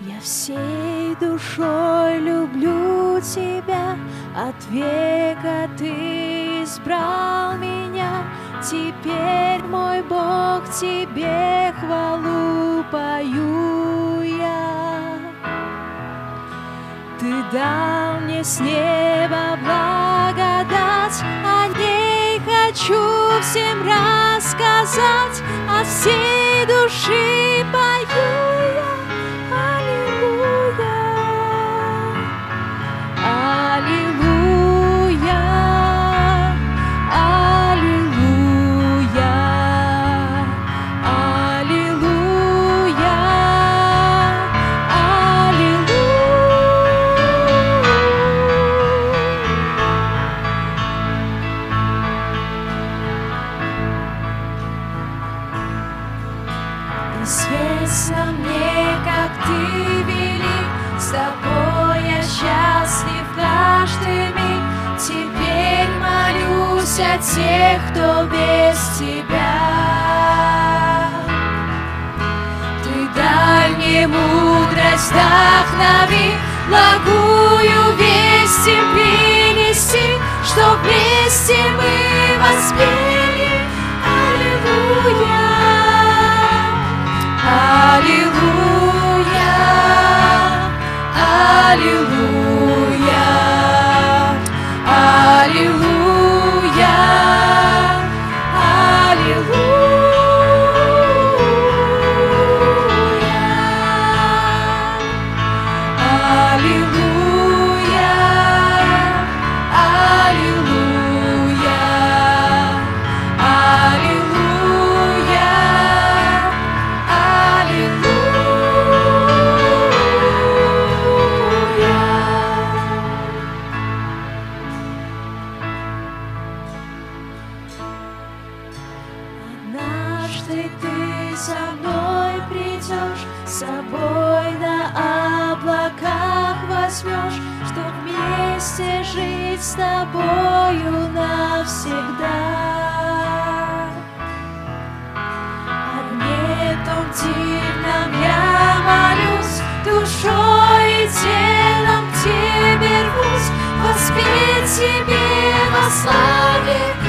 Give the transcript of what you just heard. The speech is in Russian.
Я всей душой люблю тебя, от века ты избрал меня. Теперь, мой Бог, тебе хвалу пою я. Ты дал мне с неба благодать, о ней хочу всем рассказать, от всей души Известно мне, как ты велик, с тобой я счастлив каждый миг. Теперь молюсь о тех, кто без тебя. Ты дай мне мудрость, вдохнови, благую весть им принести, что вместе мы воспели. God Однажды ты за мной придешь, с собой на облаках возьмешь, чтоб вместе жить с тобою навсегда. О этом дивном я молюсь, душой и телом тебе рвусь, воспеть тебе во славе